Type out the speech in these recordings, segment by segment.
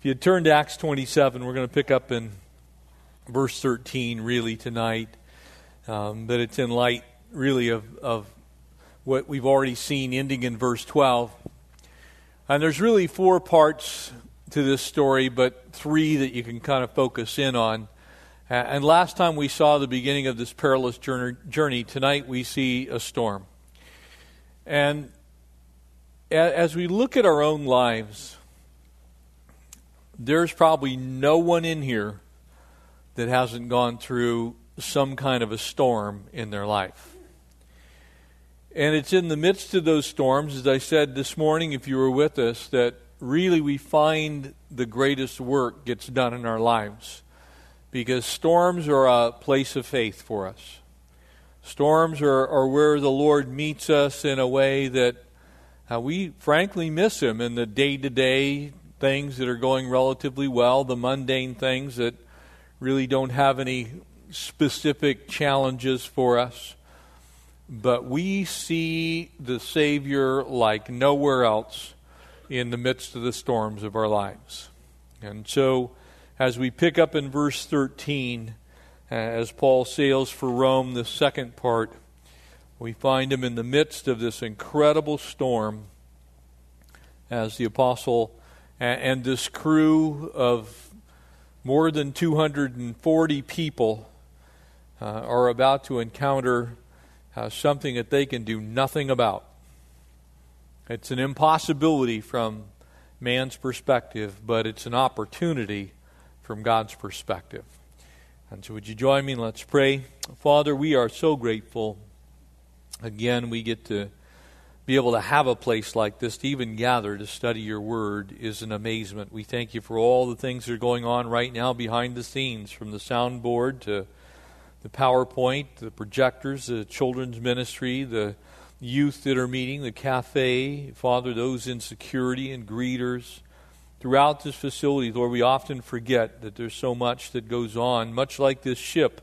If you turn to Acts 27, we're going to pick up in verse 13 really tonight. Um, but it's in light really of, of what we've already seen ending in verse 12. And there's really four parts to this story, but three that you can kind of focus in on. And last time we saw the beginning of this perilous journey, tonight we see a storm. And as we look at our own lives, there's probably no one in here that hasn't gone through some kind of a storm in their life. And it's in the midst of those storms, as I said this morning, if you were with us, that really we find the greatest work gets done in our lives. Because storms are a place of faith for us. Storms are, are where the Lord meets us in a way that uh, we frankly miss Him in the day to day things that are going relatively well, the mundane things that really don't have any specific challenges for us. But we see the Savior like nowhere else in the midst of the storms of our lives. And so, as we pick up in verse 13, uh, as Paul sails for Rome, the second part, we find him in the midst of this incredible storm as the apostle and this crew of more than 240 people uh, are about to encounter uh, something that they can do nothing about. It's an impossibility from man's perspective, but it's an opportunity from God's perspective. And so, would you join me let's pray? Father, we are so grateful. Again, we get to be able to have a place like this to even gather to study your word is an amazement. We thank you for all the things that are going on right now behind the scenes, from the soundboard to the PowerPoint, the projectors, the children's ministry, the youth that are meeting, the cafe, Father, those in security and greeters. Throughout this facility, Lord, we often forget that there's so much that goes on, much like this ship.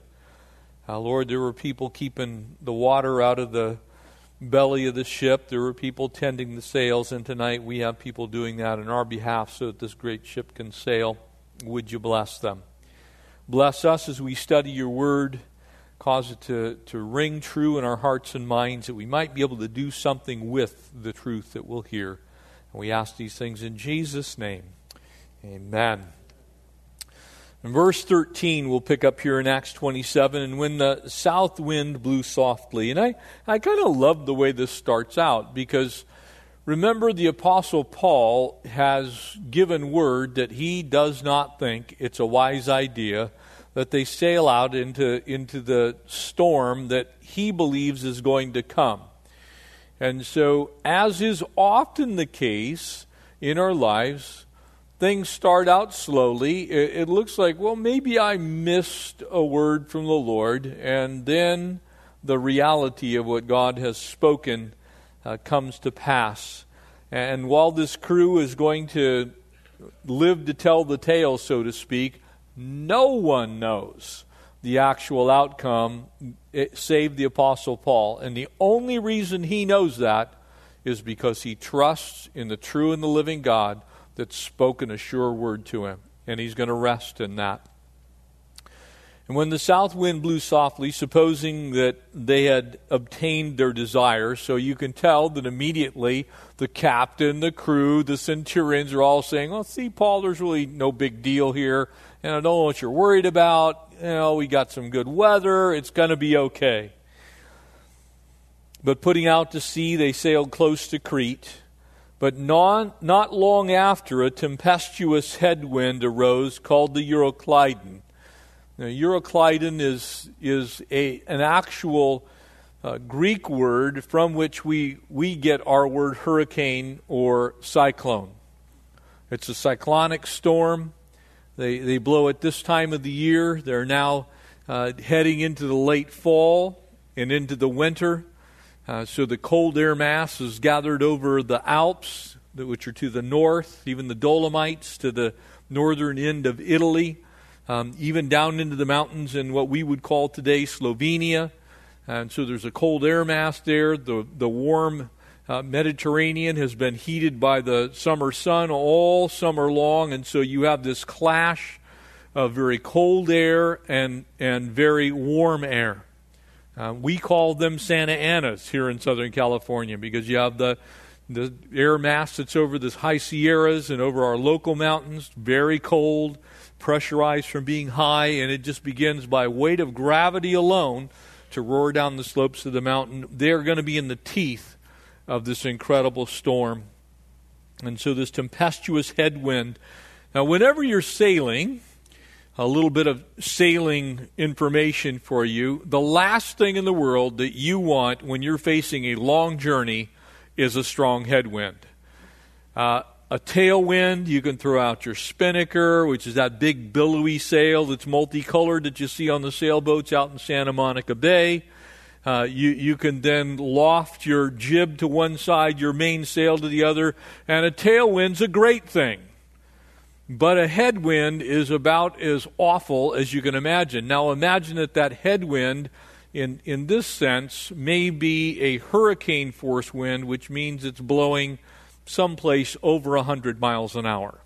Uh, Lord, there were people keeping the water out of the belly of the ship. There were people tending the sails, and tonight we have people doing that on our behalf so that this great ship can sail. Would you bless them? Bless us as we study your word. Cause it to, to ring true in our hearts and minds that we might be able to do something with the truth that we'll hear. And we ask these things in Jesus' name. Amen. Verse 13, we'll pick up here in Acts 27, and when the south wind blew softly. And I, I kind of love the way this starts out because remember, the Apostle Paul has given word that he does not think it's a wise idea that they sail out into, into the storm that he believes is going to come. And so, as is often the case in our lives, things start out slowly. It, it, looks like, well, maybe I missed a word from the Lord, and then the reality of what God has spoken uh, comes to pass. And while this crew is going to live to tell the tale, so to speak, no one knows the actual outcome save the Apostle Paul. And the only reason he knows that is because he trusts in the true and the living God that's spoken a sure word to him, and he's going to rest in that. And when the south wind blew softly, supposing that they had obtained their desire, so you can tell that immediately the captain, the crew, the centurions are all saying, Well, see, Paul, there's really no big deal here, and I don't know what you're worried about. You know, we got some good weather, it's going to be okay. But putting out to sea, they sailed close to Crete. But not, not long after, a tempestuous headwind arose called the Euroclydon. Now, Euroclydon is, is a, an actual uh, Greek word from which we, we get our word hurricane or cyclone. It's a cyclonic storm. They, they blow at this time of the year. They're now uh, heading into the late fall and into the winter. Uh, so the cold air mass is gathered over the Alps, which are to the north, even the Dolomites to the northern end of Italy, um, even down into the mountains in what we would call today Slovenia. And so there's a cold air mass there. The, the warm uh, Mediterranean has been heated by the summer sun all summer long, and so you have this clash of very cold air and, and very warm air. Uh, we call them Santa Anas here in Southern California because you have the the air mass that's over the high Sierras and over our local mountains, very cold, pressurized from being high, and it just begins by weight of gravity alone to roar down the slopes of the mountain. They're going to be in the teeth of this incredible storm. And so, this tempestuous headwind. Now, whenever you're sailing, a little bit of sailing information for you. The last thing in the world that you want when you're facing a long journey is a strong headwind. Uh, a tailwind, you can throw out your spinnaker, which is that big billowy sail that's multicolored that you see on the sailboats out in Santa Monica Bay. Uh, you, you can then loft your jib to one side, your mainsail to the other, and a tailwind's a great thing. But a headwind is about as awful as you can imagine. Now imagine that that headwind, in, in this sense, may be a hurricane force wind, which means it's blowing someplace over 100 miles an hour,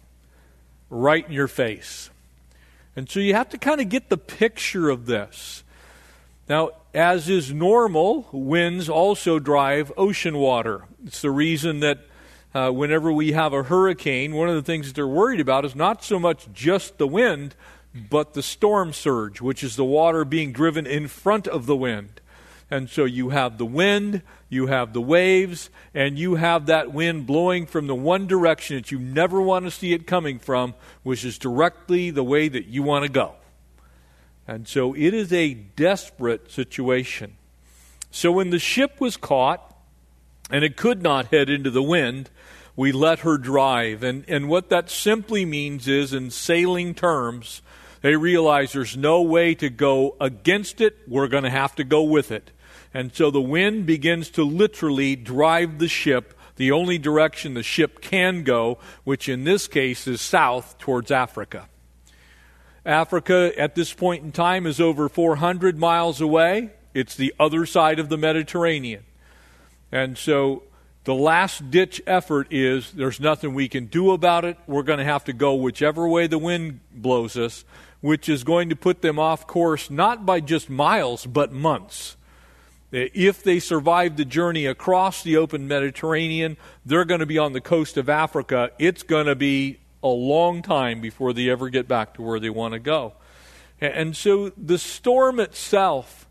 right in your face. And so you have to kind of get the picture of this. Now, as is normal, winds also drive ocean water. It's the reason that uh, whenever we have a hurricane, one of the things that they're worried about is not so much just the wind, but the storm surge, which is the water being driven in front of the wind. And so you have the wind, you have the waves, and you have that wind blowing from the one direction that you never want to see it coming from, which is directly the way that you want to go. And so it is a desperate situation. So when the ship was caught and it could not head into the wind, we let her drive. And, and what that simply means is, in sailing terms, they realize there's no way to go against it, we're going to have to go with it. And so the wind begins to literally drive the ship the only direction the ship can go, which in this case is south towards Africa. Africa at this point in time is over 400 miles away. It's the other side of the Mediterranean. And so the last ditch effort is there's nothing we can do about it. We're going to have to go whichever way the wind blows us, which is going to put them off course not by just miles, but months. Eh, if they survive the journey across the open Mediterranean, they're going to be on the coast of Africa. It's going to be a long time before they ever get back to where they want to go. And so the storm itself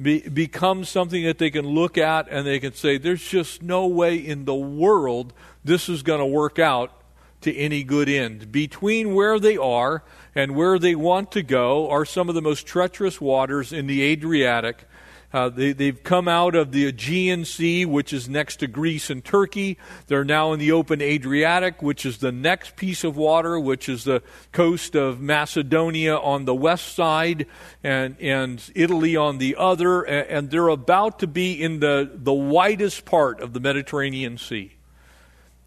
be, becomes something that they can look at and they can say, there's just no way in the world this is going to work out to any good end. Between where they are and where they want to go are some of the most treacherous waters in the Adriatic uh, they, have come out of the Aegean Sea, which is next to Greece and Turkey. They're now in the open Adriatic, which is the next piece of water, which is the coast of Macedonia on the west side and, and Italy on the other. And, and they're about to be in the, the widest part of the Mediterranean Sea,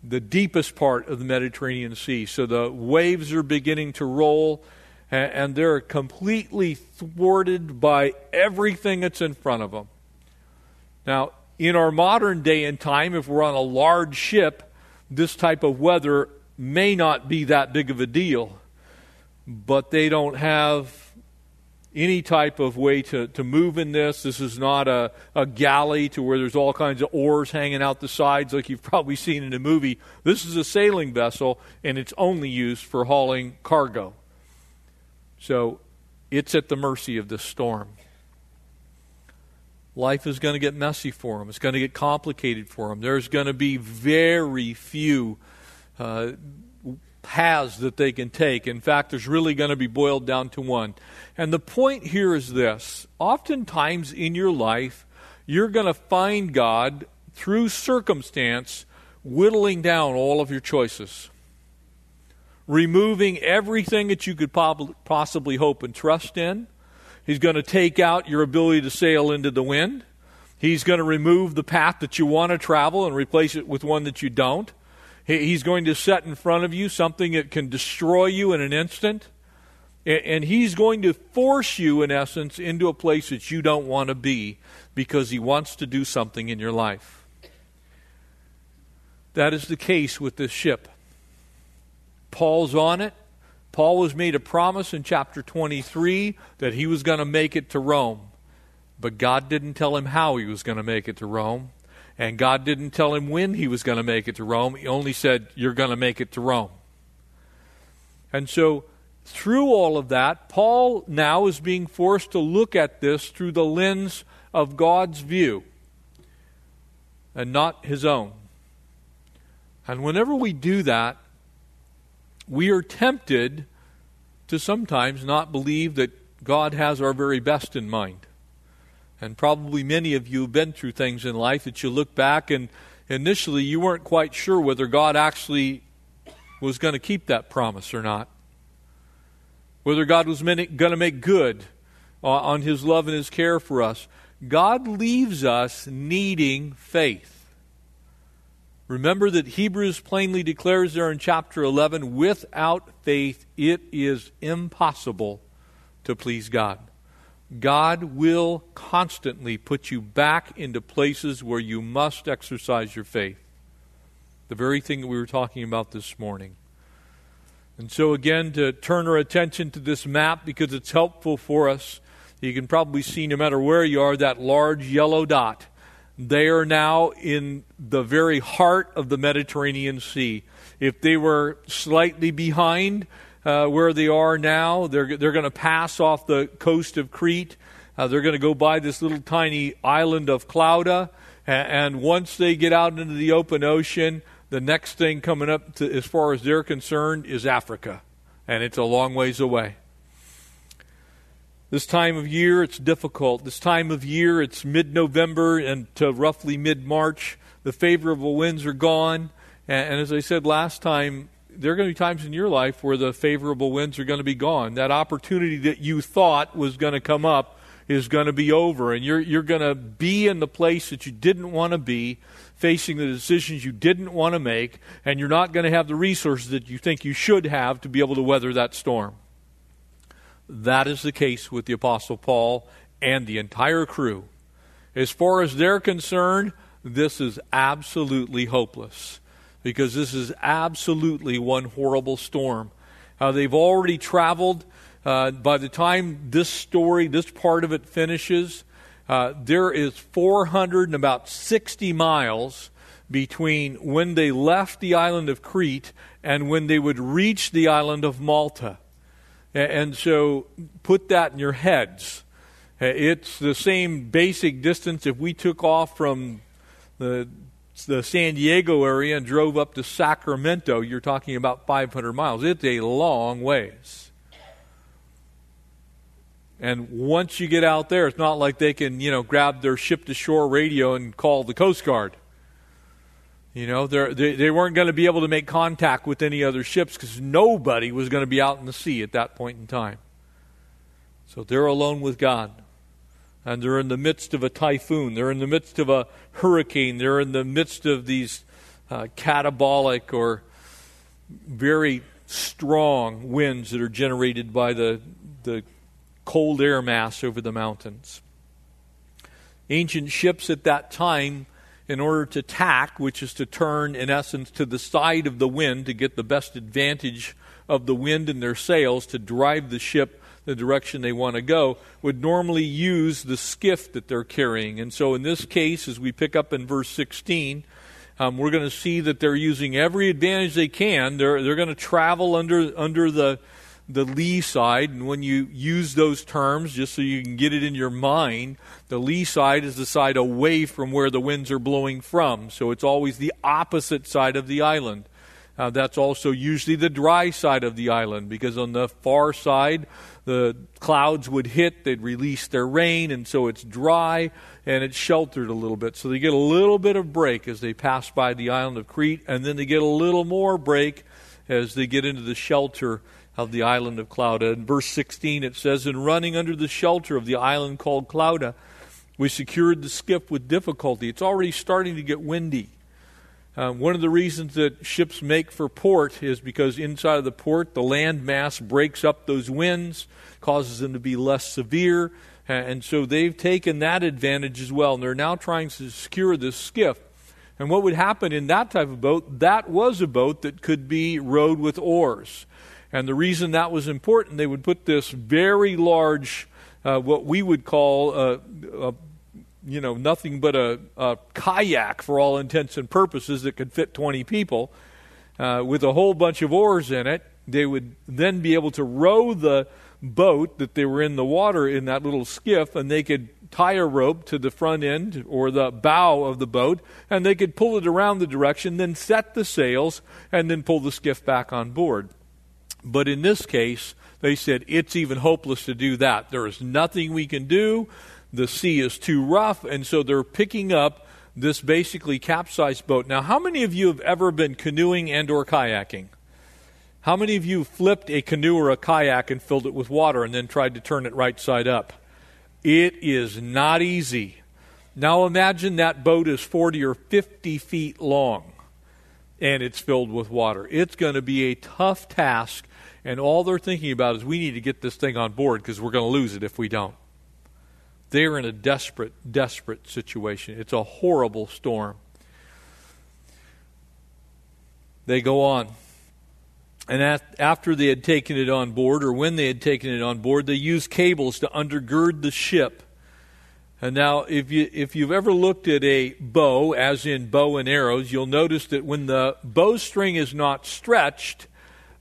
the deepest part of the Mediterranean Sea. So the waves are beginning to roll and they're completely thwarted by everything that's in front of them. Now, in our modern day and time, if we're on a large ship, this type of weather may not be that big of a deal, but they don't have any type of way to, to move in this. This is not a, a galley to where there's all kinds of oars hanging out the sides like you've probably seen in a movie. This is a sailing vessel, and it's only used for hauling cargo. So it's at the mercy of the storm. Life is going to get messy for them. It's going to get complicated for them. There's going to be very few uh, paths that they can take. In fact, there's really going to be boiled down to one. And the point here is this oftentimes in your life, you're going to find God through circumstance whittling down all of your choices removing everything that you could possibly hope and trust in. He's going to take out your ability to sail into the wind. He's going to remove the path that you want to travel and replace it with one that you don't. He's going to set in front of you something that can destroy you in an instant. And he's going to force you, in essence, into a place that you don't want to be because he wants to do something in your life. that is the case with this ship. Paul's on it. Paul was made a promise in chapter 23 that he was going to make it to Rome. But God didn't tell him how he was going to make it to Rome. And God didn't tell him when he was going to make it to Rome. He only said, You're going to make it to Rome. And so, through all of that, Paul now is being forced to look at this through the lens of God's view and not his own. And whenever we do that, we are tempted to sometimes not believe that God has our very best in mind. And probably many of you have been through things in life that you look back and initially you weren't quite sure whether God actually was going to keep that promise or not. Whether God was going to make good uh, on his love and his care for us. God leaves us needing faith. Remember that Hebrews plainly declares there in chapter 11 without faith it is impossible to please God. God will constantly put you back into places where you must exercise your faith. The very thing that we were talking about this morning. And so, again, to turn our attention to this map because it's helpful for us, you can probably see, no matter where you are, that large yellow dot. They are now in the very heart of the Mediterranean Sea. If they were slightly behind, uh, where they are now. They're, they're going to pass off the coast of Crete. Uh, they're going to go by this little tiny island of Clauda. And, and, once they get out into the open ocean, the next thing coming up, to, as far as they're concerned, is Africa. And it's a long ways away. This time of year, it's difficult. This time of year, it's mid November and to roughly mid March. The favorable winds are gone. And, and as I said last time, there are going to be times in your life where the favorable winds are going to be gone. That opportunity that you thought was going to come up is going to be over, and you're, you're going to be in the place that you didn't want to be, facing the decisions you didn't want to make, and you're not going to have the resources that you think you should have to be able to weather that storm. That is the case with the Apostle Paul and the entire crew. As far as they're concerned, this is absolutely hopeless because this is absolutely one horrible storm. Uh, they've already traveled. Uh, by the time this story, this part of it finishes, uh, there is 400 and about 60 miles between when they left the island of Crete and when they would reach the island of Malta. And so put that in your heads. It's the same basic distance if we took off from the the San Diego area and drove up to Sacramento, you're talking about 500 miles. It's a long ways. And once you get out there, it's not like they can, you know, grab their ship to shore radio and call the Coast Guard. You know, they, they weren't going to be able to make contact with any other ships because nobody was going to be out in the sea at that point in time. So they're alone with God and they're in the midst of a typhoon, they're in the midst of a hurricane, they're in the midst of these uh, catabolic or very strong winds that are generated by the, the cold air mass over the mountains. Ancient ships at that time, in order to tack, which is to turn in essence to the side of the wind to get the best advantage of the wind in their sails to drive the ship the direction they want to go, would normally use the skiff that they're carrying. And so in this case, as we pick up in verse 16, um, we're going to see that they're using every advantage they can. They're, they're going to travel under, under the, the lee side. And when you use those terms, just so you can get it in your mind, the lee side is the side away from where the winds are blowing from. So it's always the opposite side of the island. Uh, that's also usually the dry side of the island because on the far side, the clouds would hit, they'd release their rain, and so it's dry and it's sheltered a little bit. So they get a little bit of break as they pass by the island of Crete, and then they get a little more break as they get into the shelter of the island of Clauda. In verse 16, it says, In running under the shelter of the island called Clauda, we secured the skiff with difficulty. It's already starting to get windy. Um, one of the reasons that ships make for port is because inside of the port, the land mass breaks up those winds, causes them to be less severe, and so they've taken that advantage as well. And they're now trying to secure this skiff. And what would happen in that type of boat? That was a boat that could be rowed with oars. And the reason that was important, they would put this very large, uh, what we would call, a, a, you know, nothing but a, a, kayak for all intents and purposes that could fit 20 people, uh, with a whole bunch of oars in it. They would then be able to row the boat that they were in the water in that little skiff, and they could tie a rope to the front end or the bow of the boat, and they could pull it around the direction, then set the sails, and then pull the skiff back on board. But in this case, they said it's even hopeless to do that. There is nothing we can do. The sea is too rough, and so they're picking up this basically capsized boat. Now, how many of you have ever been canoeing and or kayaking? How many of you flipped a canoe or a kayak and filled it with water and then tried to turn it right side up? It is not easy. Now imagine that boat is 40 or 50 feet long and it's filled with water. It's going to be a tough task, and all they're thinking about is we need to get this thing on board because we're going to lose it if we don't. They're in a desperate, desperate situation. It's a horrible storm. They go on. And after they had taken it on board, or when they had taken it on board, they used cables to undergird the ship. And now, if, you, if you've ever looked at a bow, as in bow and arrows, you'll notice that when the bowstring is not stretched,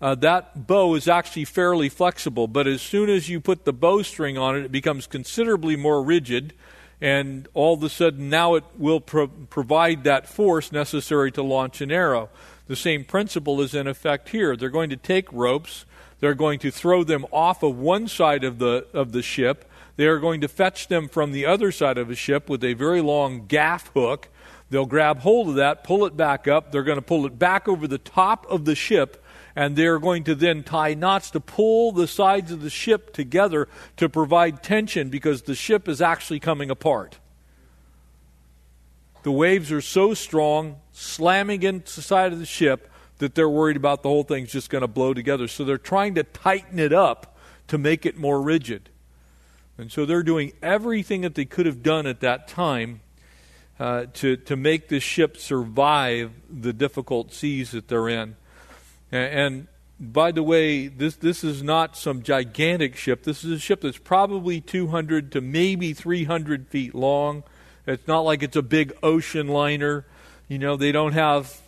uh, that bow is actually fairly flexible. But as soon as you put the bowstring on it, it becomes considerably more rigid. And all of a sudden, now it will pro- provide that force necessary to launch an arrow. The same principle is in effect here. They're going to take ropes, they're going to throw them off of one side of the, of the ship, they are going to fetch them from the other side of the ship with a very long gaff hook. They'll grab hold of that, pull it back up, they're going to pull it back over the top of the ship and they're going to then tie knots to pull the sides of the ship together to provide tension because the ship is actually coming apart. The waves are so strong, slamming into the side of the ship, that they're worried about the whole thing's just going to blow together. So they're trying to tighten it up to make it more rigid. And so they're doing everything that they could have done at that time uh, to, to make the ship survive the difficult seas that they're in. And, by the way, this, this is not some gigantic ship. This is a ship that's probably 200 to maybe 300 feet long. It's not like it's a big ocean liner. You know, they don't have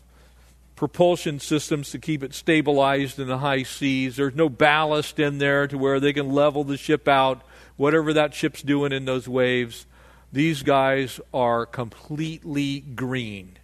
propulsion systems to keep it stabilized in the high seas. There's no ballast in there to where they can level the ship out, whatever that ship's doing in those waves. These guys are completely green.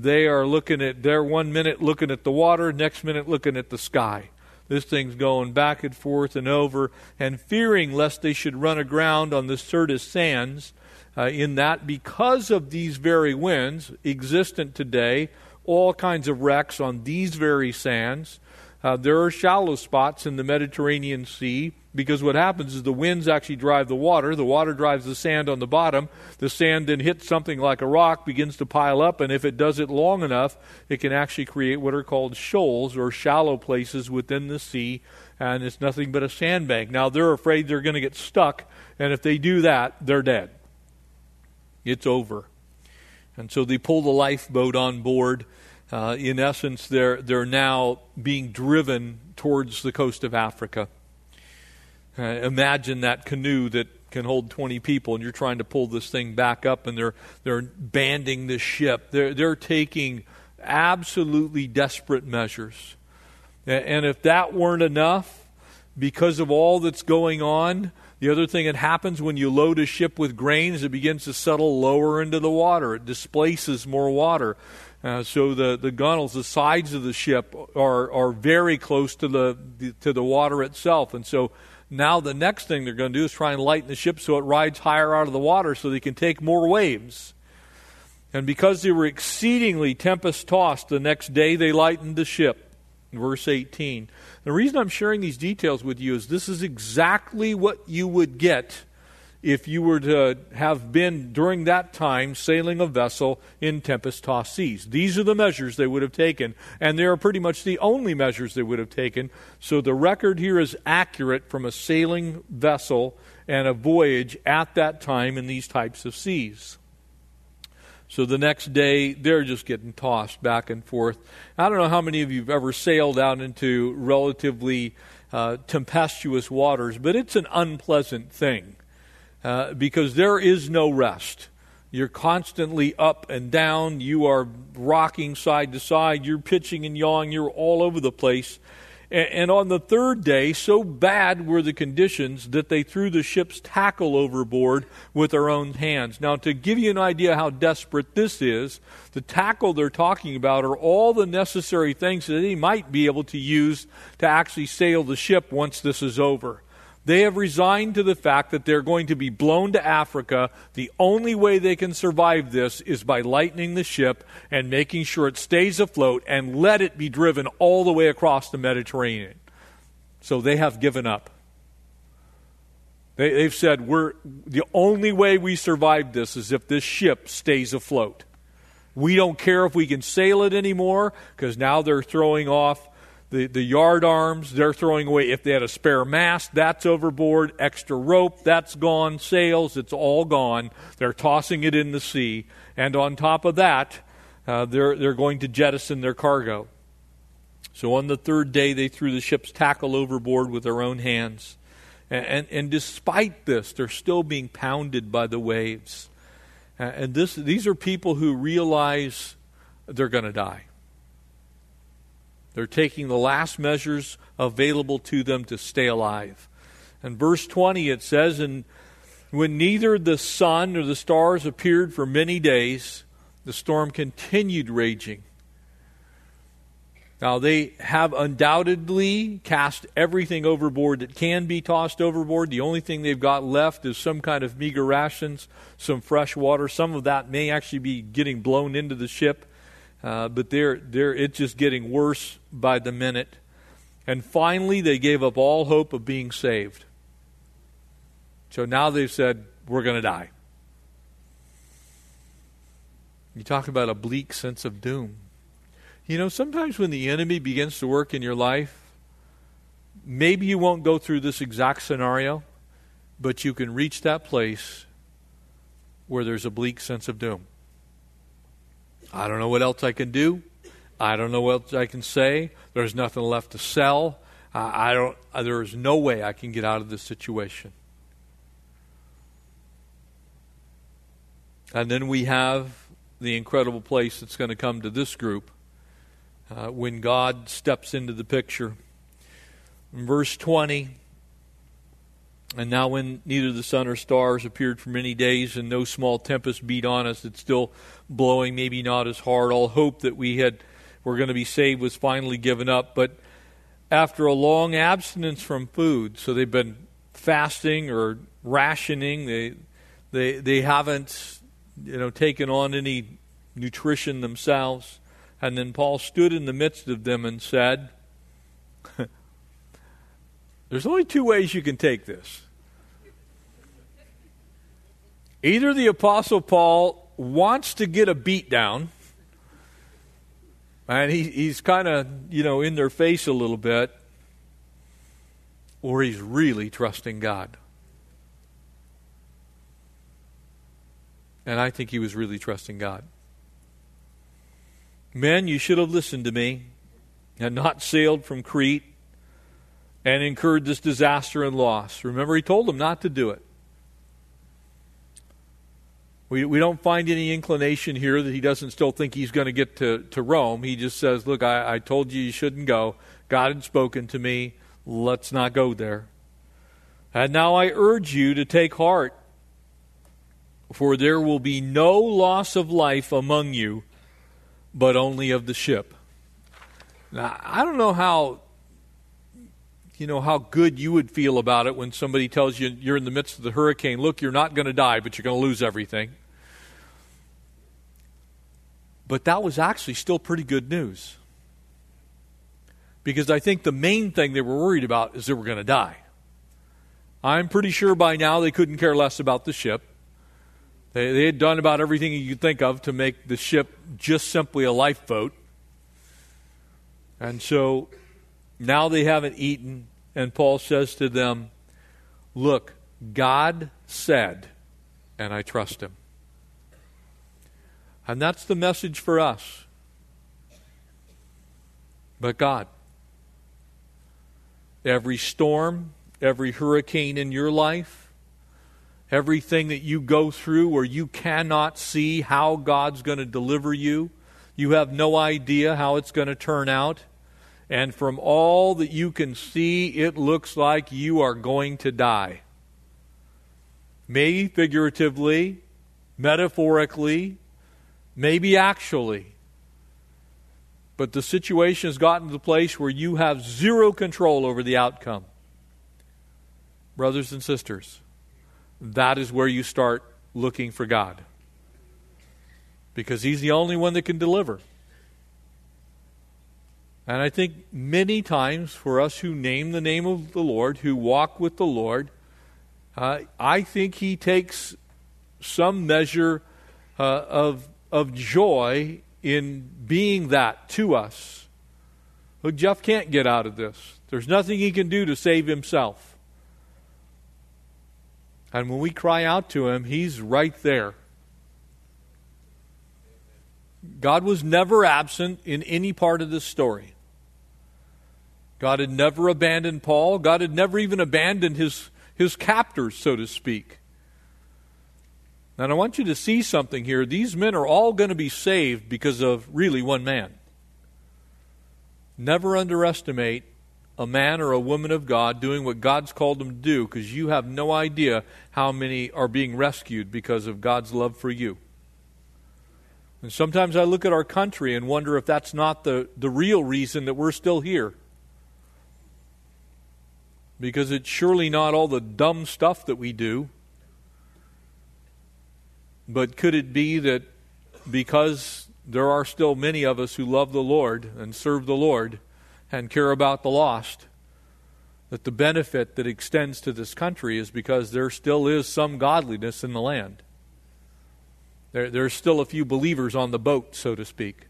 They are looking at, they're one minute looking at the water, next minute looking at the sky. This thing's going back and forth and over, and fearing lest they should run aground on the Syrtis sands, uh, in that because of these very winds existent today, all kinds of wrecks on these very sands. Uh, there are shallow spots in the Mediterranean Sea because what happens is the winds actually drive the water. The water drives the sand on the bottom. The sand then hits something like a rock, begins to pile up, and if it does it long enough, it can actually create what are called shoals or shallow places within the sea, and it's nothing but a sandbank. Now, they're afraid they're going to get stuck, and if they do that, they're dead. It's over. And so they pull the lifeboat on board. Uh, in essence, they're, they're now being driven towards the coast of Africa. Uh, imagine that canoe that can hold 20 people, and you're trying to pull this thing back up, and they're, they're banding the ship. They're, they're taking absolutely desperate measures. And if that weren't enough, because of all that's going on, the other thing that happens when you load a ship with grains, it begins to settle lower into the water. It displaces more water. Uh, so the, the gunnels, the sides of the ship, are, are very close to the, the, to the water itself. And so now the next thing they're going to do is try and lighten the ship so it rides higher out of the water so they can take more waves. And because they were exceedingly tempest tossed, the next day they lightened the ship. Verse 18. The reason I'm sharing these details with you is this is exactly what you would get if you were to have been during that time sailing a vessel in tempest tossed seas. These are the measures they would have taken, and they are pretty much the only measures they would have taken. So the record here is accurate from a sailing vessel and a voyage at that time in these types of seas. So the next day, they're just getting tossed back and forth. I don't know how many of you have ever sailed out into relatively uh, tempestuous waters, but it's an unpleasant thing uh, because there is no rest. You're constantly up and down. You are rocking side to side. You're pitching and yawing. You're all over the place. And on the third day, so bad were the conditions that they threw the ship's tackle overboard with their own hands. Now, to give you an idea how desperate this is, the tackle they're talking about are all the necessary things that they might be able to use to actually sail the ship once this is over. They have resigned to the fact that they're going to be blown to Africa. The only way they can survive this is by lightening the ship and making sure it stays afloat and let it be driven all the way across the Mediterranean. So they have given up. They, have said, we're, the only way we survive this is if this ship stays afloat. We don't care if we can sail it anymore because now they're throwing off the, the yard arms, they're throwing away. If they had a spare mast, that's overboard. Extra rope, that's gone. Sails, it's all gone. They're tossing it in the sea. And on top of that, uh, they're, they're going to jettison their cargo. So on the third day, they threw the ship's tackle overboard with their own hands. And, and, and despite this, they're still being pounded by the waves. Uh, and this, these are people who realize they're going to die. They're taking the last measures available to them to stay alive. And verse 20 it says, And when neither the sun nor the stars appeared for many days, the storm continued raging. Now, they have undoubtedly cast everything overboard that can be tossed overboard. The only thing they've got left is some kind of meager rations, some fresh water. Some of that may actually be getting blown into the ship. Uh, but they're, they're, it's just getting worse by the minute. And finally, they gave up all hope of being saved. So now they've said, we're going to die. You talk about a bleak sense of doom. You know, sometimes when the enemy begins to work in your life, maybe you won't go through this exact scenario, but you can reach that place where there's a bleak sense of doom. I don't know what else I can do. I don't know what else I can say. There's nothing left to sell. I don't. There is no way I can get out of this situation. And then we have the incredible place that's going to come to this group uh, when God steps into the picture. In verse 20, and now, when neither the sun or stars appeared for many days, and no small tempest beat on us, it's still blowing, maybe not as hard. All hope that we had were going to be saved was finally given up. But after a long abstinence from food, so they've been fasting or rationing, they they they haven't you know taken on any nutrition themselves. And then Paul stood in the midst of them and said. There's only two ways you can take this. Either the Apostle Paul wants to get a beat down, and he, he's kind of, you know, in their face a little bit, or he's really trusting God. And I think he was really trusting God. Men, you should have listened to me and not sailed from Crete and incurred this disaster and loss. Remember, he told them not to do it. We, we don't find any inclination here that he doesn't still think he's going to get to, to Rome. He just says, Look, I, I told you you shouldn't go. God had spoken to me. Let's not go there. And now I urge you to take heart, for there will be no loss of life among you, but only of the ship. Now, I don't know how you know, how good you would feel about it when somebody tells you you're in the midst of the hurricane, look, you're not going to die, but you're going to lose everything. But that was actually still pretty good news. Because I think the main thing they were worried about is they were going to die. I'm pretty sure by now they couldn't care less about the ship. They, they had done about everything you could think of to make the ship just simply a lifeboat. And so now they haven't eaten, and Paul says to them, Look, God said, and I trust him. And that's the message for us. But God, every storm, every hurricane in your life, everything that you go through where you cannot see how God's going to deliver you, you have no idea how it's going to turn out. And from all that you can see, it looks like you are going to die. Maybe figuratively, metaphorically, maybe actually. But the situation has gotten to the place where you have zero control over the outcome. Brothers and sisters, that is where you start looking for God. Because He's the only one that can deliver. And I think many times for us who name the name of the Lord, who walk with the Lord, uh, I think He takes some measure uh, of, of joy in being that to us. Look, Jeff can't get out of this. There's nothing he can do to save himself. And when we cry out to him, he's right there. God was never absent in any part of this story. God had never abandoned Paul. God had never even abandoned his, his captors, so to speak. And I want you to see something here. These men are all going to be saved because of really one man. Never underestimate a man or a woman of God doing what God's called them to do because you have no idea how many are being rescued because of God's love for you. And sometimes I look at our country and wonder if that's not the, the real reason that we're still here. Because it's surely not all the dumb stuff that we do. But could it be that because there are still many of us who love the Lord and serve the Lord and care about the lost, that the benefit that extends to this country is because there still is some godliness in the land? There, there's still a few believers on the boat, so to speak.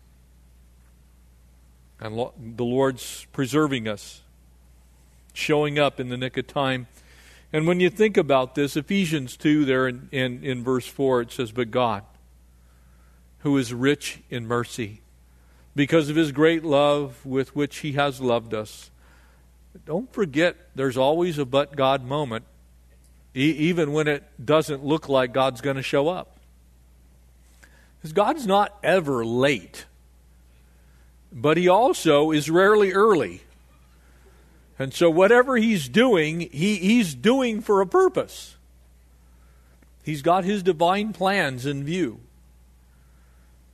And lo- the Lord's preserving us, showing up in the nick of time. And when you think about this, Ephesians 2, there in, in, in verse 4, it says, But God, who is rich in mercy, because of his great love with which he has loved us. Don't forget, there's always a but God moment, e- even when it doesn't look like God's going to show up. Because God's not ever late, but He also is rarely early. And so, whatever He's doing, he, He's doing for a purpose. He's got His divine plans in view.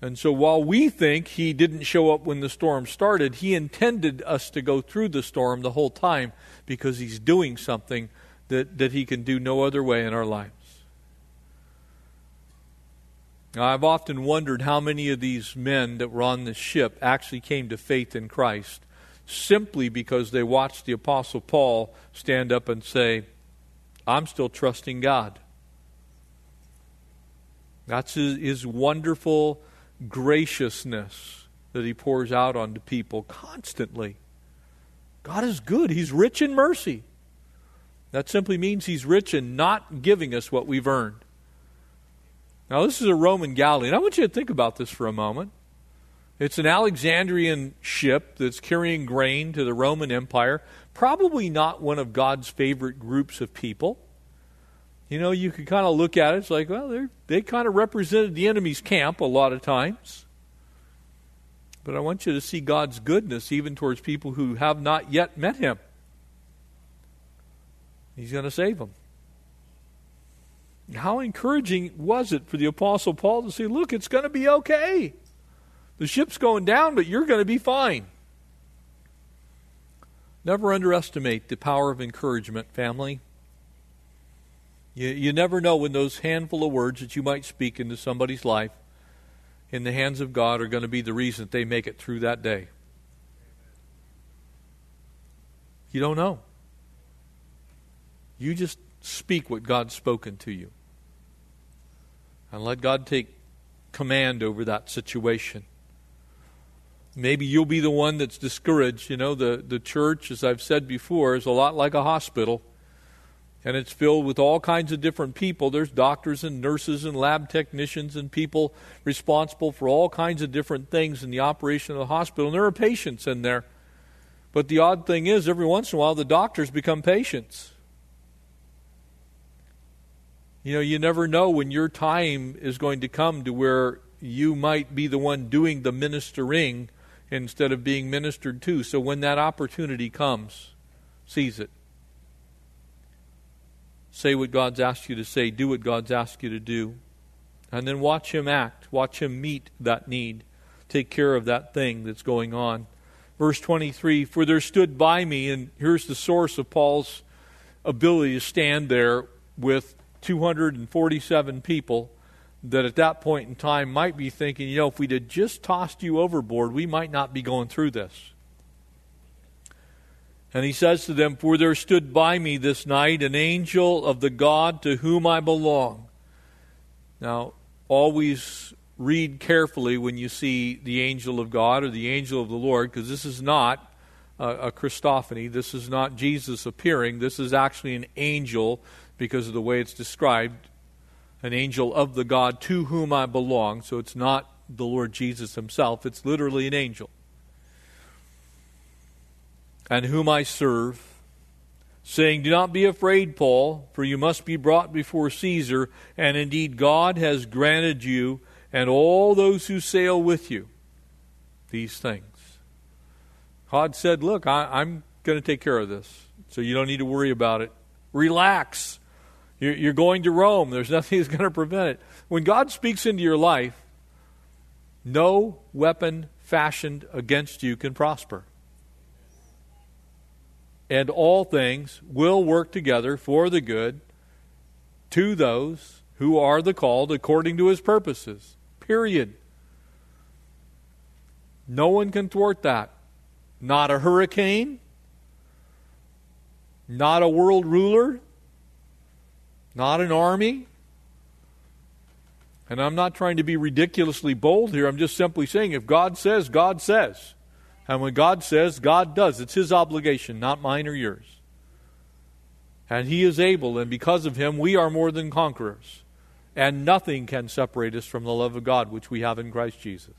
And so, while we think He didn't show up when the storm started, He intended us to go through the storm the whole time because He's doing something that, that He can do no other way in our lives. Now, I've often wondered how many of these men that were on this ship actually came to faith in Christ simply because they watched the Apostle Paul stand up and say, I'm still trusting God. That's his, his wonderful graciousness that he pours out onto people constantly. God is good, He's rich in mercy. That simply means He's rich in not giving us what we've earned. Now, this is a Roman galley, and I want you to think about this for a moment. It's an Alexandrian ship that's carrying grain to the Roman Empire, probably not one of God's favorite groups of people. You know, you could kind of look at it, it's like, well, they kind of represented the enemy's camp a lot of times. But I want you to see God's goodness even towards people who have not yet met Him. He's going to save them. How encouraging was it for the Apostle Paul to say, look, it's going to be okay. The ship's going down, but you're going to be fine. Never underestimate the power of encouragement, family. You, you never know when those handful of words that you might speak into somebody's life in the hands of God are going to be the reason that they make it through that day. You don't know. You just speak what God's spoken to you. And let God take command over that situation. Maybe you'll be the one that's discouraged. You know, the, the church, as I've said before, is a lot like a hospital. and it's filled with all kinds of different people. There's doctors and nurses and lab technicians and people responsible for all kinds of different things in the operation of the hospital. And there are patients in there. But the odd thing is, every once in a while, the doctors become patients. You know, you never know when your time is going to come to where you might be the one doing the ministering instead of being ministered to. So when that opportunity comes, seize it. Say what God's asked you to say, do what God's asked you to do. And then watch Him act, watch Him meet that need, take care of that thing that's going on. Verse 23 For there stood by me, and here's the source of Paul's ability to stand there with 247 people that at that point in time might be thinking, you know, if we'd have just tossed you overboard, we might not be going through this. And he says to them, For there stood by me this night an angel of the God to whom I belong. Now, always read carefully when you see the angel of God or the angel of the Lord, because this is not a, Christophany. This is not Jesus appearing. This is actually an angel because of the way it's described an angel of the God to whom I belong. So it's not the Lord Jesus himself, it's literally an angel and whom I serve, saying, Do not be afraid, Paul, for you must be brought before Caesar, and indeed God has granted you and all those who sail with you these things. God said, Look, I, am going to take care of this, so you don't need to worry about it. Relax. You're, going to Rome. There's nothing that's going to prevent it. When God speaks into your life, no weapon fashioned against you can prosper and all things will work together for the good to those who are the called according to his purposes. Period. No one can thwart that. Not a hurricane, not a world ruler, not an army. And I'm not trying to be ridiculously bold here. I'm just simply saying if God says, God says. And when God says, God does. It's His obligation, not mine or yours. And He is able, and because of Him, we are more than conquerors. And nothing can separate us from the love of God which we have in Christ Jesus.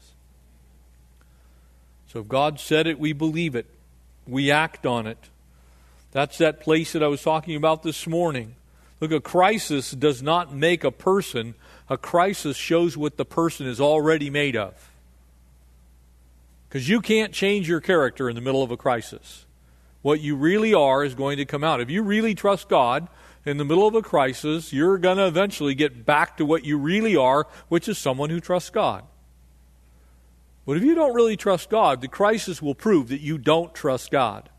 So if God said it, we believe it. We act on it. That's that place that I was talking about this morning. Look, a crisis does not make a person, a crisis shows what the person is already made of. Because you can't change your character in the middle of a crisis. What you really are is going to come out. If you really trust God in the middle of a crisis, you're going to eventually get back to what you really are, which is someone who trusts God. But if you don't really trust God, the crisis will prove that you don't trust God.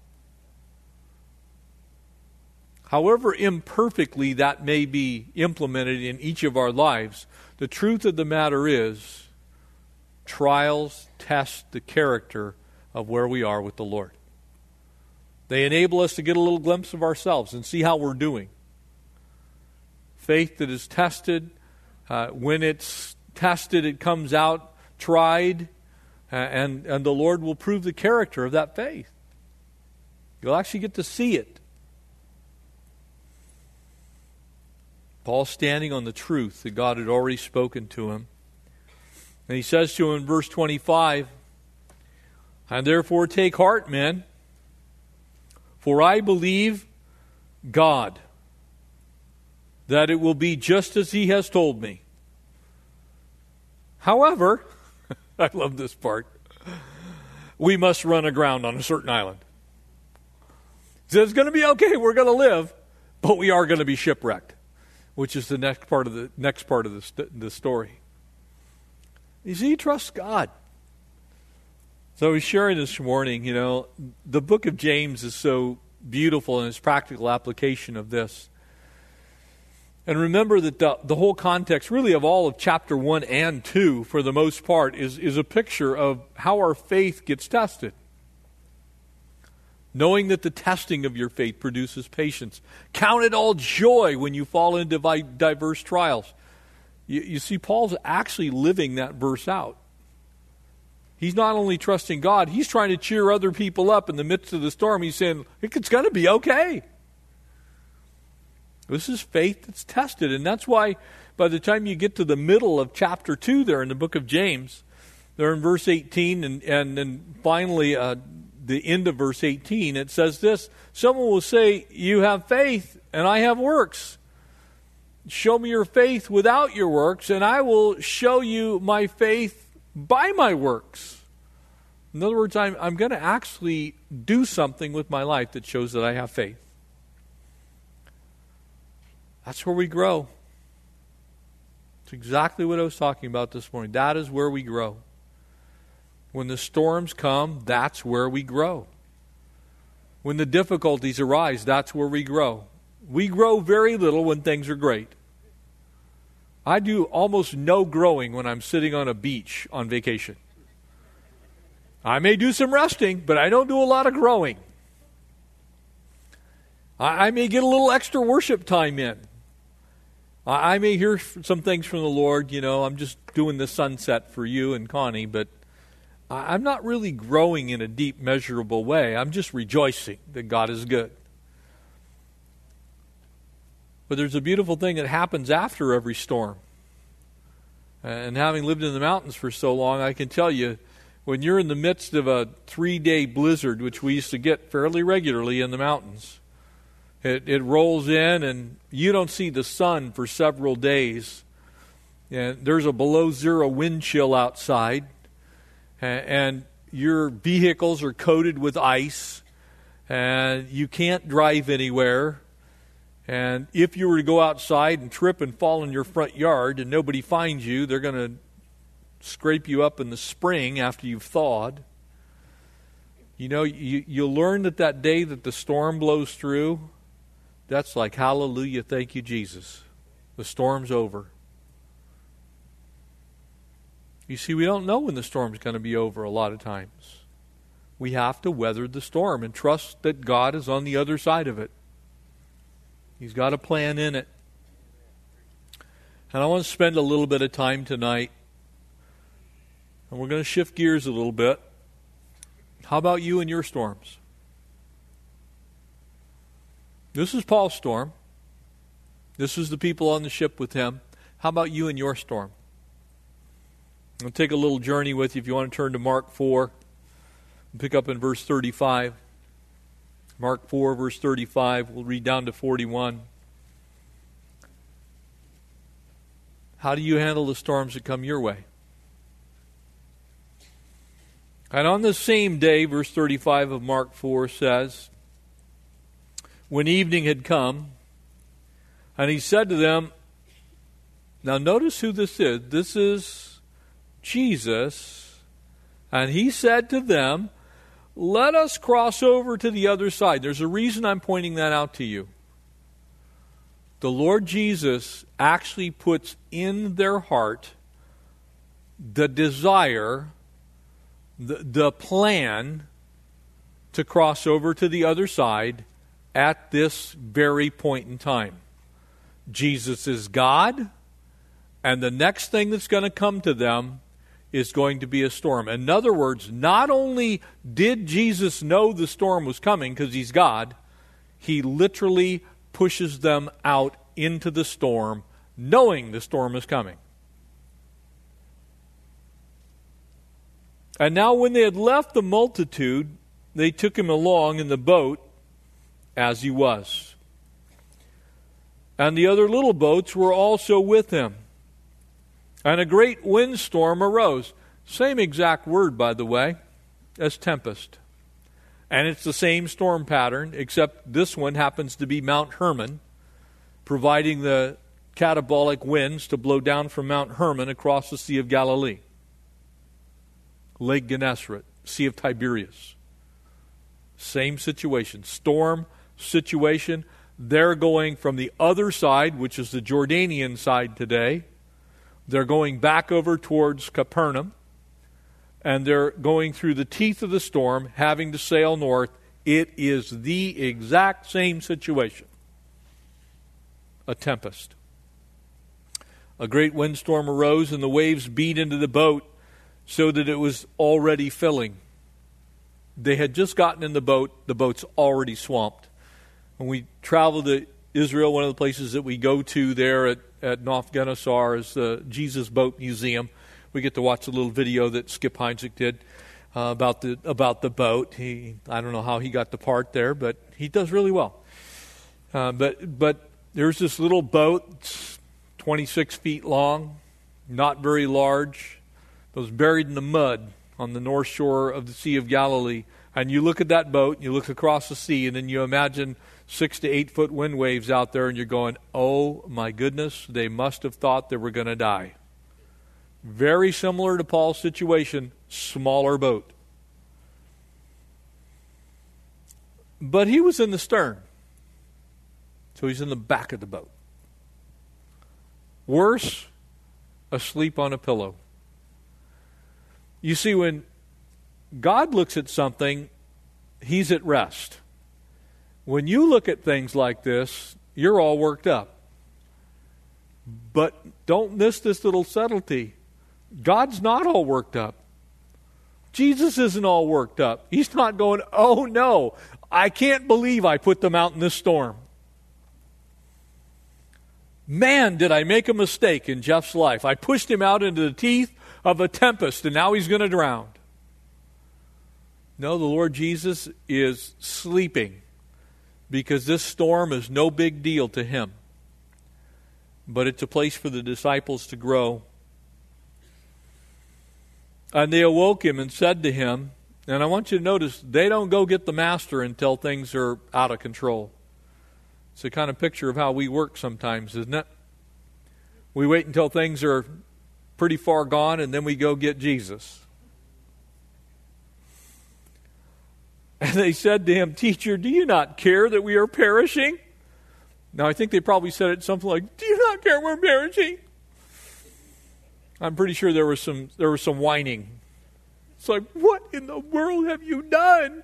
However imperfectly that may be implemented in each of our lives, the truth of the matter is trials test the character of where we are with the Lord. They enable us to get a little glimpse of ourselves and see how we're doing. Faith that is tested, uh, when it's tested, it comes out tried, uh, and, and the Lord will prove the character of that faith. You'll actually get to see it. Paul standing on the truth that God had already spoken to him and he says to him in verse 25, And therefore take heart, men, for I believe God that it will be just as he has told me. However, I love this part, we must run aground on a certain island. So it's going to be okay, we're going to live, but we are going to be shipwrecked, which is the next part of the next part of the, st- the story is he trusts God. So he's sharing this morning, you know, the book of James is so beautiful in its practical application of this. And remember that the, the whole context, really, of all of chapter 1 and 2, for the most part, is, is a picture of how our faith gets tested. Knowing that the testing of your faith produces patience. Count it all joy when you fall into diverse trials. You, you see, Paul's actually living that verse out. He's not only trusting God, he's trying to cheer other people up in the midst of the storm. He's saying, it's going to be okay. This is faith that's tested. And that's why by the time you get to the middle of chapter 2 there in the book of James, there in verse 18 and, and then finally uh, the end of verse 18, it says this Someone will say, You have faith, and I have works. Show me your faith without your works, and I will show you my faith by my works. In other words, I'm, I'm going to actually do something with my life that shows that I have faith. That's where we grow. It's exactly what I was talking about this morning. That is where we grow. When the storms come, that's where we grow. When the difficulties arise, that's where we grow. We grow very little when things are great. I do almost no growing when I'm sitting on a beach on vacation. I may do some resting, but I don't do a lot of growing. I, I may get a little extra worship time in. I, I may hear some things from the Lord. You know, I'm just doing the sunset for you and Connie, but I'm not really growing in a deep, measurable way. I'm just rejoicing that God is good. But there's a beautiful thing that happens after every storm. And having lived in the mountains for so long, I can tell you when you're in the midst of a three day blizzard, which we used to get fairly regularly in the mountains, it, it rolls in and you don't see the sun for several days. And there's a below zero wind chill outside and your vehicles are coated with ice, and you can't drive anywhere. And if you were to go outside and trip and fall in your front yard and nobody finds you, they're going to scrape you up in the spring after you've thawed. You know, you, you learn that that day that the storm blows through, that's like, hallelujah, thank you, Jesus. The storm's over. You see, we don't know when the storm's going to be over a lot of times. We have to weather the storm and trust that God is on the other side of it. He's got a plan in it. And I want to spend a little bit of time tonight, and we're going to shift gears a little bit. How about you and your storms? This is Paul's storm. This is the people on the ship with him. How about you and your storm? I'll take a little journey with you if you want to turn to Mark 4 and pick up in verse 35. Mark 4, verse 35. We'll read down to 41. How do you handle the storms that come your way? And on the same day, verse 35 of Mark 4 says, When evening had come, and he said to them, Now notice who this is. This is Jesus, and he said to them, Let us cross over to the other side. There's a reason I'm pointing that out to you. The Lord Jesus actually puts in their heart the desire, the, the plan to cross over to the other side at this very point in time. Jesus is God, and the next thing that's going to come to them is going to be a storm. In other words, not only did Jesus know the storm was coming because he's God, he literally pushes them out into the storm knowing the storm is coming. And now, when they had left the multitude, they took him along in the boat as he was. And the other little boats were also with him. And a great windstorm arose. Same exact word, by the way, as tempest. And it's the same storm pattern, except this one happens to be Mount Hermon, providing the katabatic winds to blow down from Mount Hermon across the Sea of Galilee, Lake Gennesaret, Sea of Tiberias. Same situation. Storm situation. They're going from the other side, which is the Jordanian side today, they're going back over towards Capernaum, and they're going through the teeth of the storm, having to sail north. It is the exact same situation a tempest. A great windstorm arose, and the waves beat into the boat so that it was already filling. They had just gotten in the boat, the boat's already swamped. When we travel to Israel, one of the places that we go to there at, at North is the Jesus Boat Museum. We get to watch a little video that Skip Heitzig did uh, about the about the boat. He I don't know how he got the part there, but he does really well. Uh, but but there's this little boat, 26 feet long, not very large. It was buried in the mud on the north shore of the Sea of Galilee. And you look at that boat, you look across the sea, and then you imagine six to eight foot wind waves out there, and you're going, oh my goodness, they must have thought they were going to die. Very similar to Paul's situation, smaller boat. But he was in the stern. So he's in the back of the boat. Worse, asleep on a pillow. You see, when God looks at something, he's at rest. When you look at things like this, you're all worked up. But don't miss this little subtlety. God's not all worked up. Jesus isn't all worked up. He's not going, oh no, I can't believe I put them out in this storm. Man, did I make a mistake in Jeff's life. I pushed him out into the teeth of a tempest, and now he's going to drown. No, the Lord Jesus is sleeping because this storm is no big deal to him. But it's a place for the disciples to grow. And they awoke him and said to him, and I want you to notice they don't go get the master until things are out of control. It's a kind of picture of how we work sometimes, isn't it? We wait until things are pretty far gone and then we go get Jesus. And they said to him, Teacher, do you not care that we are perishing? Now, I think they probably said it something like, Do you not care we're perishing? I'm pretty sure there was some there was some whining. It's like, what in the world have you done?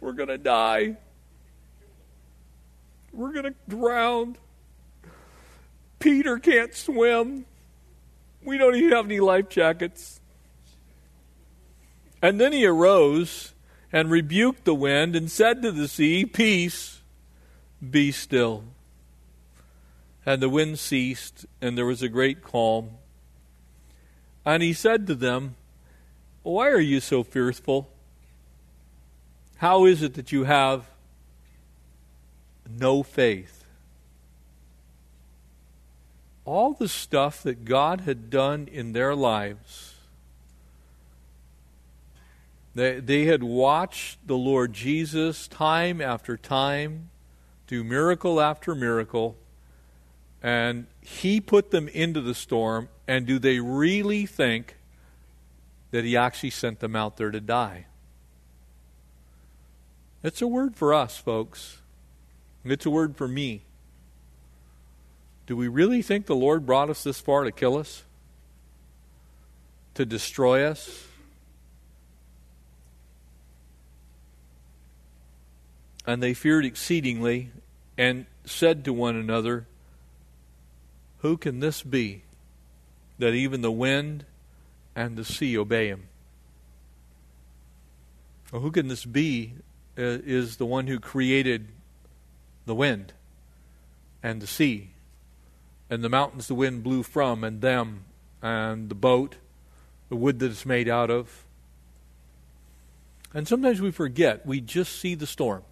We're gonna die. We're gonna drown. Peter can't swim. We don't even have any life jackets. And then he arose and rebuked the wind and said to the sea, Peace, be still. And the wind ceased, and there was a great calm. And he said to them, Why are you so fearful? How is it that you have no faith? All the stuff that God had done in their lives they, they had watched the Lord Jesus time after time do miracle after miracle, and He put them into the storm. And do they really think that He actually sent them out there to die? It's a word for us, folks. It's a word for me. Do we really think the Lord brought us this far to kill us? To destroy us? And they feared exceedingly and said to one another, Who can this be that even the wind and the sea obey him? Well, who can this be uh, is the one who created the wind and the sea and the mountains the wind blew from and them and the boat, the wood that it's made out of. And sometimes we forget, we just see the storm.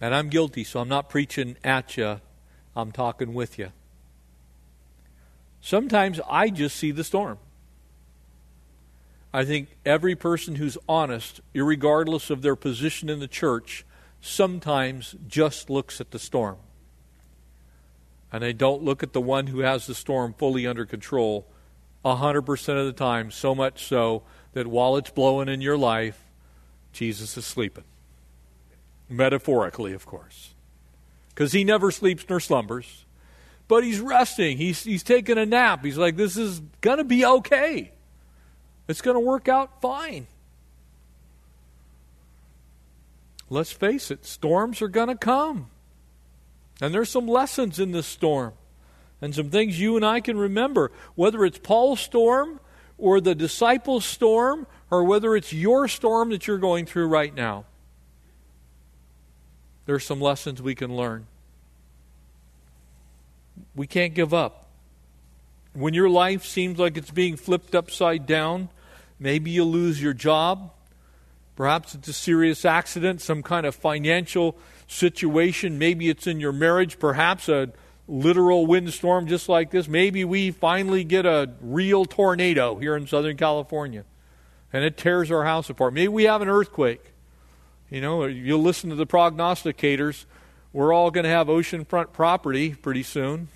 And I'm guilty, so I'm not preaching at you, I'm talking with you. Sometimes I just see the storm. I think every person who's honest, regardless of their position in the church, sometimes just looks at the storm. And they don't look at the one who has the storm fully under control 100% of the time, so much so that while it's blowing in your life, Jesus is sleeping. Metaphorically, of course. Because he never sleeps nor slumbers. But he's resting. He's, he's taking a nap. He's like, this is going to be okay. It's going to work out fine. Let's face it, storms are going to come. And there's some lessons in this storm and some things you and I can remember, whether it's Paul's storm or the disciples' storm or whether it's your storm that you're going through right now. There's some lessons we can learn. We can't give up. When your life seems like it's being flipped upside down, maybe you lose your job. Perhaps it's a serious accident, some kind of financial situation. Maybe it's in your marriage, perhaps a literal windstorm just like this. Maybe we finally get a real tornado here in Southern California and it tears our house apart. Maybe we have an earthquake. You know, you'll listen to the prognosticators. We're all going to have oceanfront property pretty soon.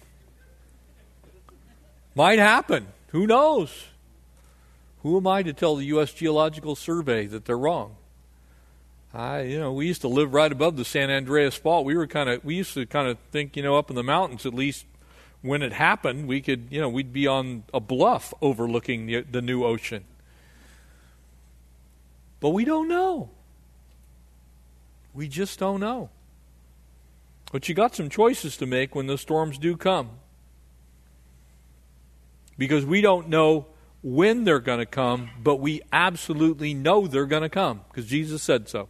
Might happen. Who knows? Who am I to tell the U.S. Geological Survey that they're wrong? I, you know, we used to live right above the San Andreas Fault. We were kind of, we used to kind of think, you know, up in the mountains, at least when it happened, we could, you know, we'd be on a bluff overlooking the, the new ocean. But we don't know. We just don't know. But you got some choices to make when the storms do come. Because we don't know when they're going to come, but we absolutely know they're going to come because Jesus said so.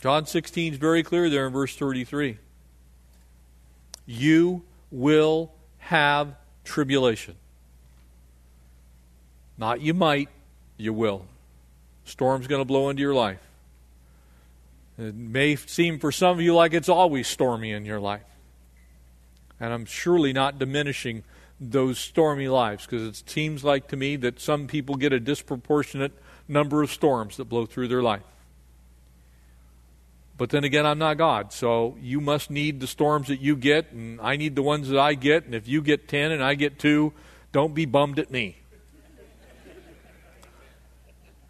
John 16 is very clear there in verse 33. You will have tribulation. Not you might, you will. Storm's going to blow into your life. It may seem for some of you like it's always stormy in your life. And I'm surely not diminishing those stormy lives because it seems like to me that some people get a disproportionate number of storms that blow through their life. But then again, I'm not God, so you must need the storms that you get, and I need the ones that I get. And if you get 10 and I get 2, don't be bummed at me.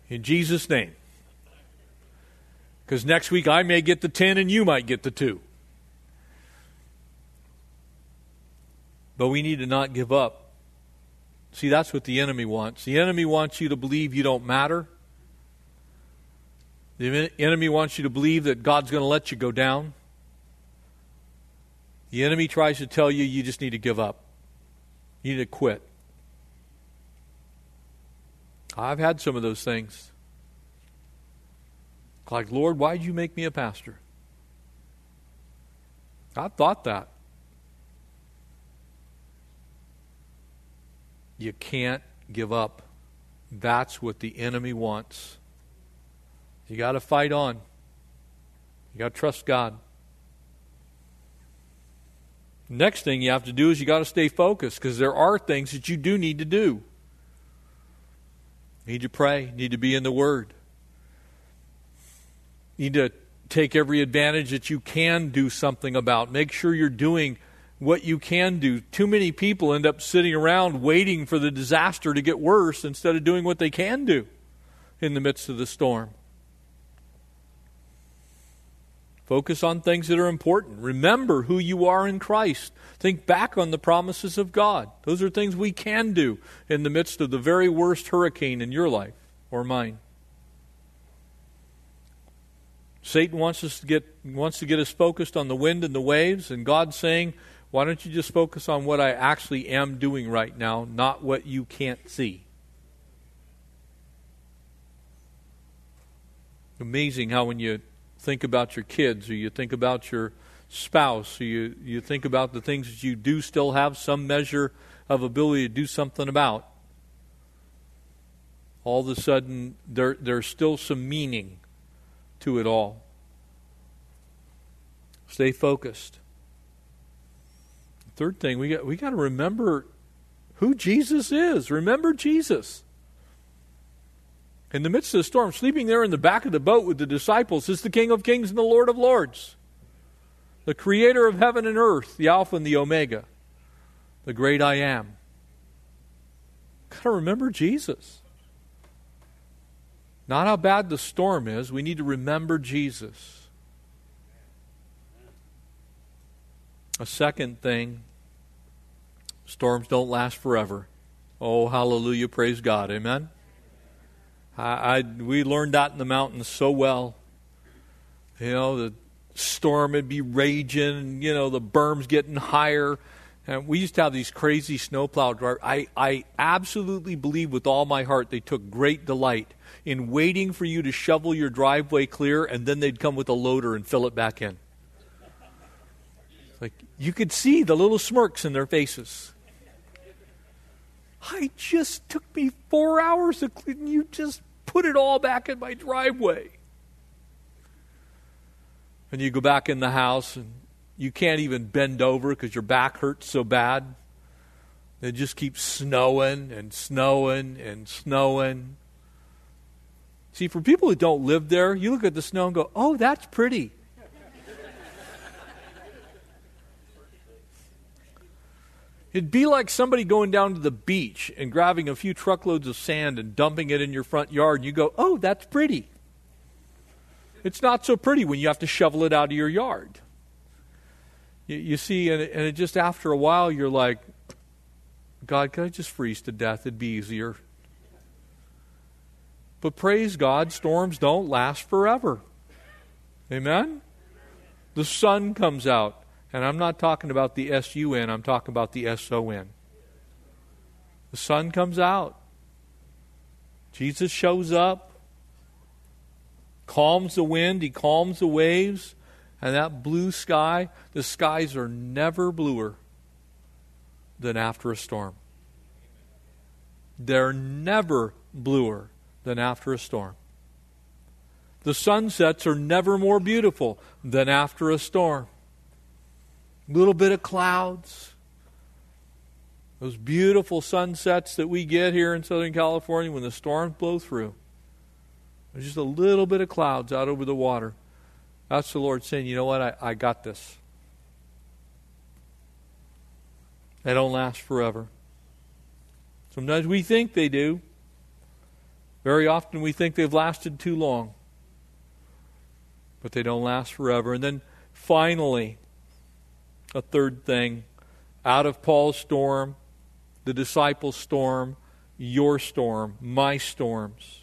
In Jesus' name. Because next week I may get the 10 and you might get the 2. But we need to not give up. See, that's what the enemy wants. The enemy wants you to believe you don't matter. The enemy wants you to believe that God's going to let you go down. The enemy tries to tell you you just need to give up. You need to quit. I've had some of those things. Like, Lord, why'd you make me a pastor? I've thought that. You can't give up. That's what the enemy wants. You got to fight on. You got to trust God. Next thing you have to do is you got to stay focused because there are things that you do need to do. Need to pray, need to be in the Word. Need to take every advantage that you can do something about. Make sure you're doing what you can do. Too many people end up sitting around waiting for the disaster to get worse instead of doing what they can do in the midst of the storm. Focus on things that are important. Remember who you are in Christ. Think back on the promises of God. Those are things we can do in the midst of the very worst hurricane in your life or mine. Satan wants us to get wants to get us focused on the wind and the waves, and God's saying, why don't you just focus on what I actually am doing right now, not what you can't see? Amazing how when you think about your kids or you think about your spouse or you, you think about the things that you do still have some measure of ability to do something about, all of a sudden there, there's still some meaning to it all. Stay focused. Third thing, we got we got to remember who Jesus is. Remember Jesus. In the midst of the storm, sleeping there in the back of the boat with the disciples is the King of Kings and the Lord of Lords, the creator of heaven and earth, the Alpha and the Omega, the great I am. Got to remember Jesus. Not how bad the storm is, we need to remember Jesus. A second thing Storms don't last forever. Oh, hallelujah. Praise God. Amen. I, I, we learned that in the mountains so well. You know, the storm would be raging, you know, the berm's getting higher, And we used to have these crazy snowplow drivers. I, I absolutely believe with all my heart they took great delight in waiting for you to shovel your driveway clear, and then they'd come with a loader and fill it back in. Like you could see the little smirks in their faces. I just took me four hours to clean. You just put it all back in my driveway. And you go back in the house and you can't even bend over because your back hurts so bad. It just keeps snowing and snowing and snowing. See, for people who don't live there, you look at the snow and go, oh, that's pretty. It'd be like somebody going down to the beach and grabbing a few truckloads of sand and dumping it in your front yard, and you go, oh, that's pretty. It's not so pretty when you have to shovel it out of your yard. You, you see, and, and just after a while, you're like, God, can I just freeze to death? It'd be easier. But praise God, storms don't last forever. Amen? The sun comes out. And I'm not talking about the S U N, I'm talking about the S O N. The sun comes out. Jesus shows up, calms the wind, he calms the waves, and that blue sky, the skies are never bluer than after a storm. They're never bluer than after a storm. The sunsets are never more beautiful than after a storm little bit of clouds. Those beautiful sunsets that we get here in Southern California when the storms blow through. There's just a little bit of clouds out over the water. That's the Lord saying, you know what? I, I got this. They don't last forever. Sometimes we think they do. Very often we think they've lasted too long. But they don't last forever. And then finally, a third thing out of Paul's storm, the disciples' storm, your storm, my storms.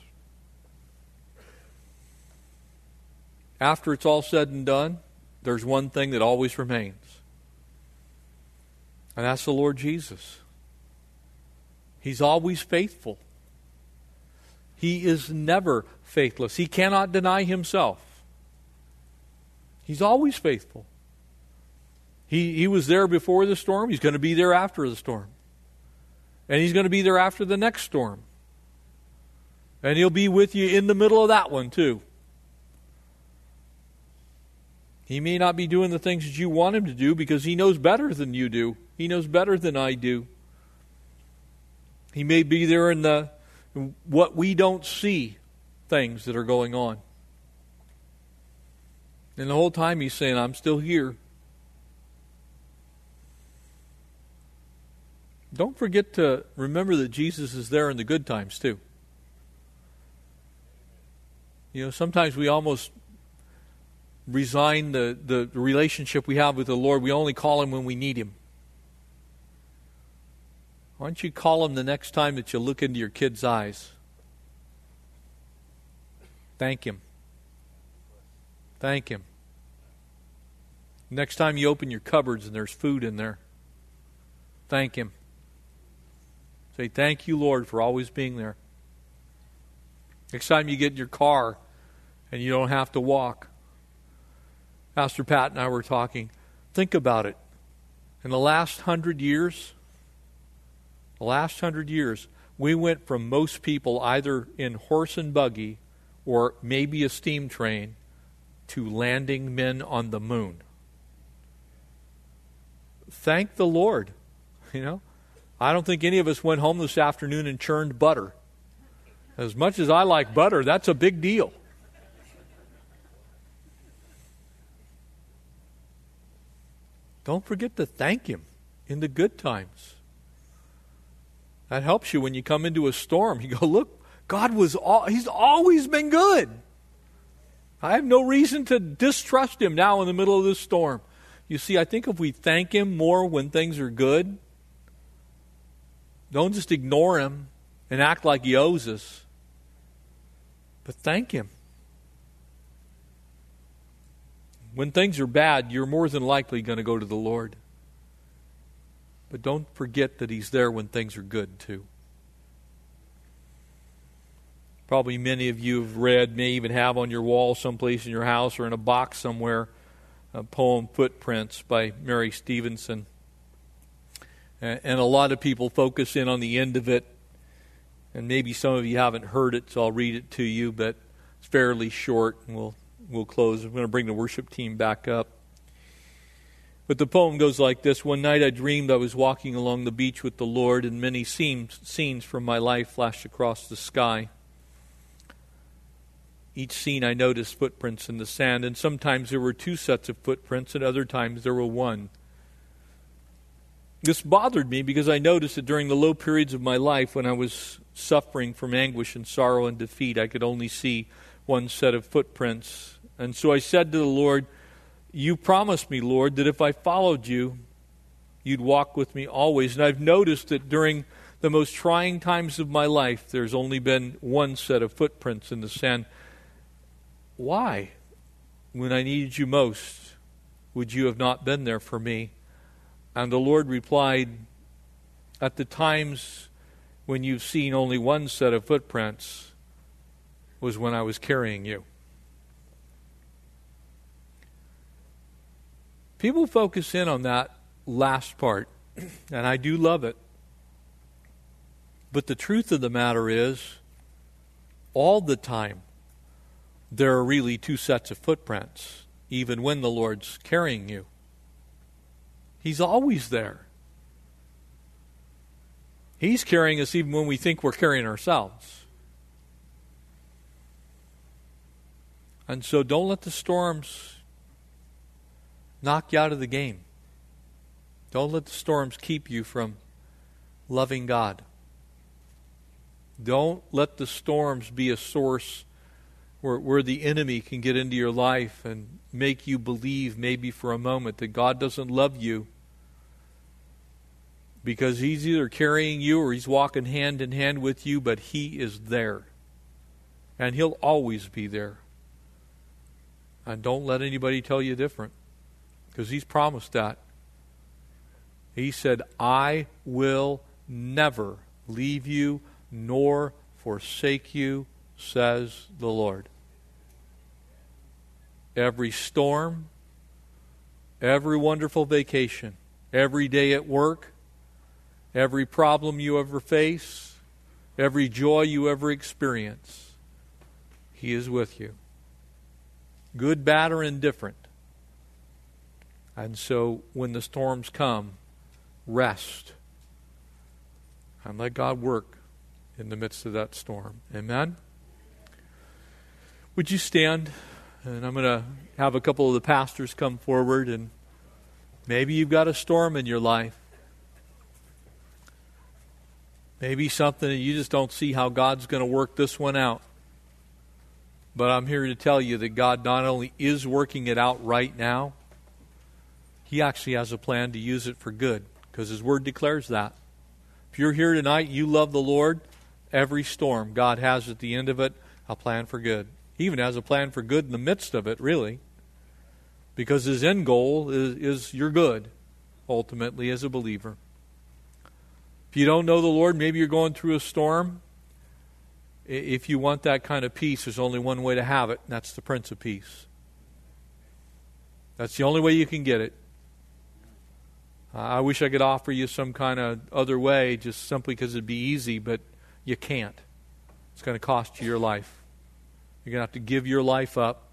After it's all said and done, there's one thing that always remains, and that's the Lord Jesus. He's always faithful. He is never faithless. He cannot deny himself. He's always faithful. He, he was there before the storm. He's going to be there after the storm. And he's going to be there after the next storm. And he'll be with you in the middle of that one, too. He may not be doing the things that you want him to do because he knows better than you do. He knows better than I do. He may be there in the what we don't see things that are going on. And the whole time he's saying, I'm still here. Don't forget to remember that Jesus is there in the good times too. You know, sometimes we almost resign the, the relationship we have with the Lord. We only call Him when we need Him. Why don't you call Him the next time that you look into your kid's eyes? Thank Him. Thank Him. Next time you open your cupboards and there's food in there, thank Him. Say, Thank you, Lord, for always being there. Next time you get in your car and you don't have to walk, Pastor Pat and I were talking. Think about it. In the last hundred years, the last hundred years, we went from most people either in horse and buggy or maybe a steam train to landing men on the moon. Thank the Lord. You know, I don't think any of us went home this afternoon and churned butter. As much as I like butter, that's a big deal. Don't forget to thank Him in the good times. That helps you when you come into a storm. You go, look, God was all, He's always been good. I have no reason to distrust Him now in the middle of this storm. You see, I think if we thank Him more when things are good, don't just ignore him and act like he owes us, but thank him. When things are bad, you're more than likely going to go to the Lord. But don't forget that He's there when things are good, too. Probably many of you have read, may even have on your wall someplace in your house or in a box somewhere, a poem Footprints by Mary Stevenson. And a lot of people focus in on the end of it. And maybe some of you haven't heard it, so I'll read it to you, but it's fairly short, and we'll, we'll close. I'm going to bring the worship team back up. But the poem goes like this One night I dreamed I was walking along the beach with the Lord, and many scenes, scenes from my life flashed across the sky. Each scene I noticed footprints in the sand, and sometimes there were two sets of footprints, and other times there were one. This bothered me because I noticed that during the low periods of my life when I was suffering from anguish and sorrow and defeat, I could only see one set of footprints. And so I said to the Lord, You promised me, Lord, that if I followed you, you'd walk with me always. And I've noticed that during the most trying times of my life, there's only been one set of footprints in the sand. Why? When I needed you most, would you have not been there for me? And the Lord replied, At the times when you've seen only one set of footprints, was when I was carrying you. People focus in on that last part, and I do love it. But the truth of the matter is, all the time, there are really two sets of footprints, even when the Lord's carrying you. He's always there. He's carrying us even when we think we're carrying ourselves. And so don't let the storms knock you out of the game. Don't let the storms keep you from loving God. Don't let the storms be a source where, where the enemy can get into your life and make you believe, maybe for a moment, that God doesn't love you because he's either carrying you or he's walking hand in hand with you, but he is there. And he'll always be there. And don't let anybody tell you different because he's promised that. He said, I will never leave you nor forsake you, says the Lord every storm, every wonderful vacation, every day at work, every problem you ever face, every joy you ever experience. He is with you. Good, bad, or indifferent. And so when the storms come, rest and let God work in the midst of that storm. Amen? Would you stand? And I'm going to have a couple of the pastors come forward, and maybe you've got a storm in your life. Maybe something that you just don't see how God's going to work this one out. But I'm here to tell you that God not only is working it out right now, He actually has a plan to use it for good, because His Word declares that. If you're here tonight, you love the Lord, every storm God has at the end of it a plan for good. He even has a plan for good in the midst of it, really. Because his end goal is, is your good, ultimately, as a believer. If you don't know the Lord, maybe you're going through a storm. If you want that kind of peace, there's only one way to have it, and that's the Prince of Peace. That's the only way you can get it. Uh, I wish I could offer you some kind of other way just simply because it'd be easy, but you can't. It's going to cost you your life. You're going to have to give your life up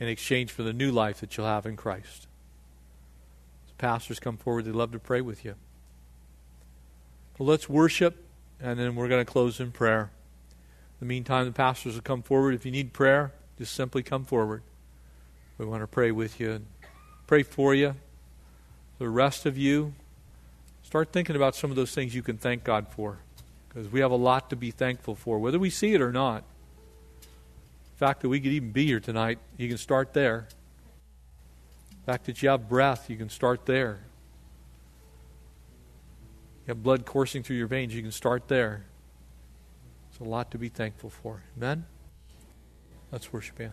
in exchange for the new life that you'll have in Christ. As pastors come forward, they'd love to pray with you. Well, let's worship, and then we're going to close in prayer. In the meantime, the pastors will come forward. If you need prayer, just simply come forward. We want to pray with you and pray for you. The rest of you, start thinking about some of those things you can thank God for. Because we have a lot to be thankful for, whether we see it or not The fact that we could even be here tonight, you can start there. The fact that you have breath, you can start there. You have blood coursing through your veins, you can start there. It's a lot to be thankful for. Amen? Let's worship Him.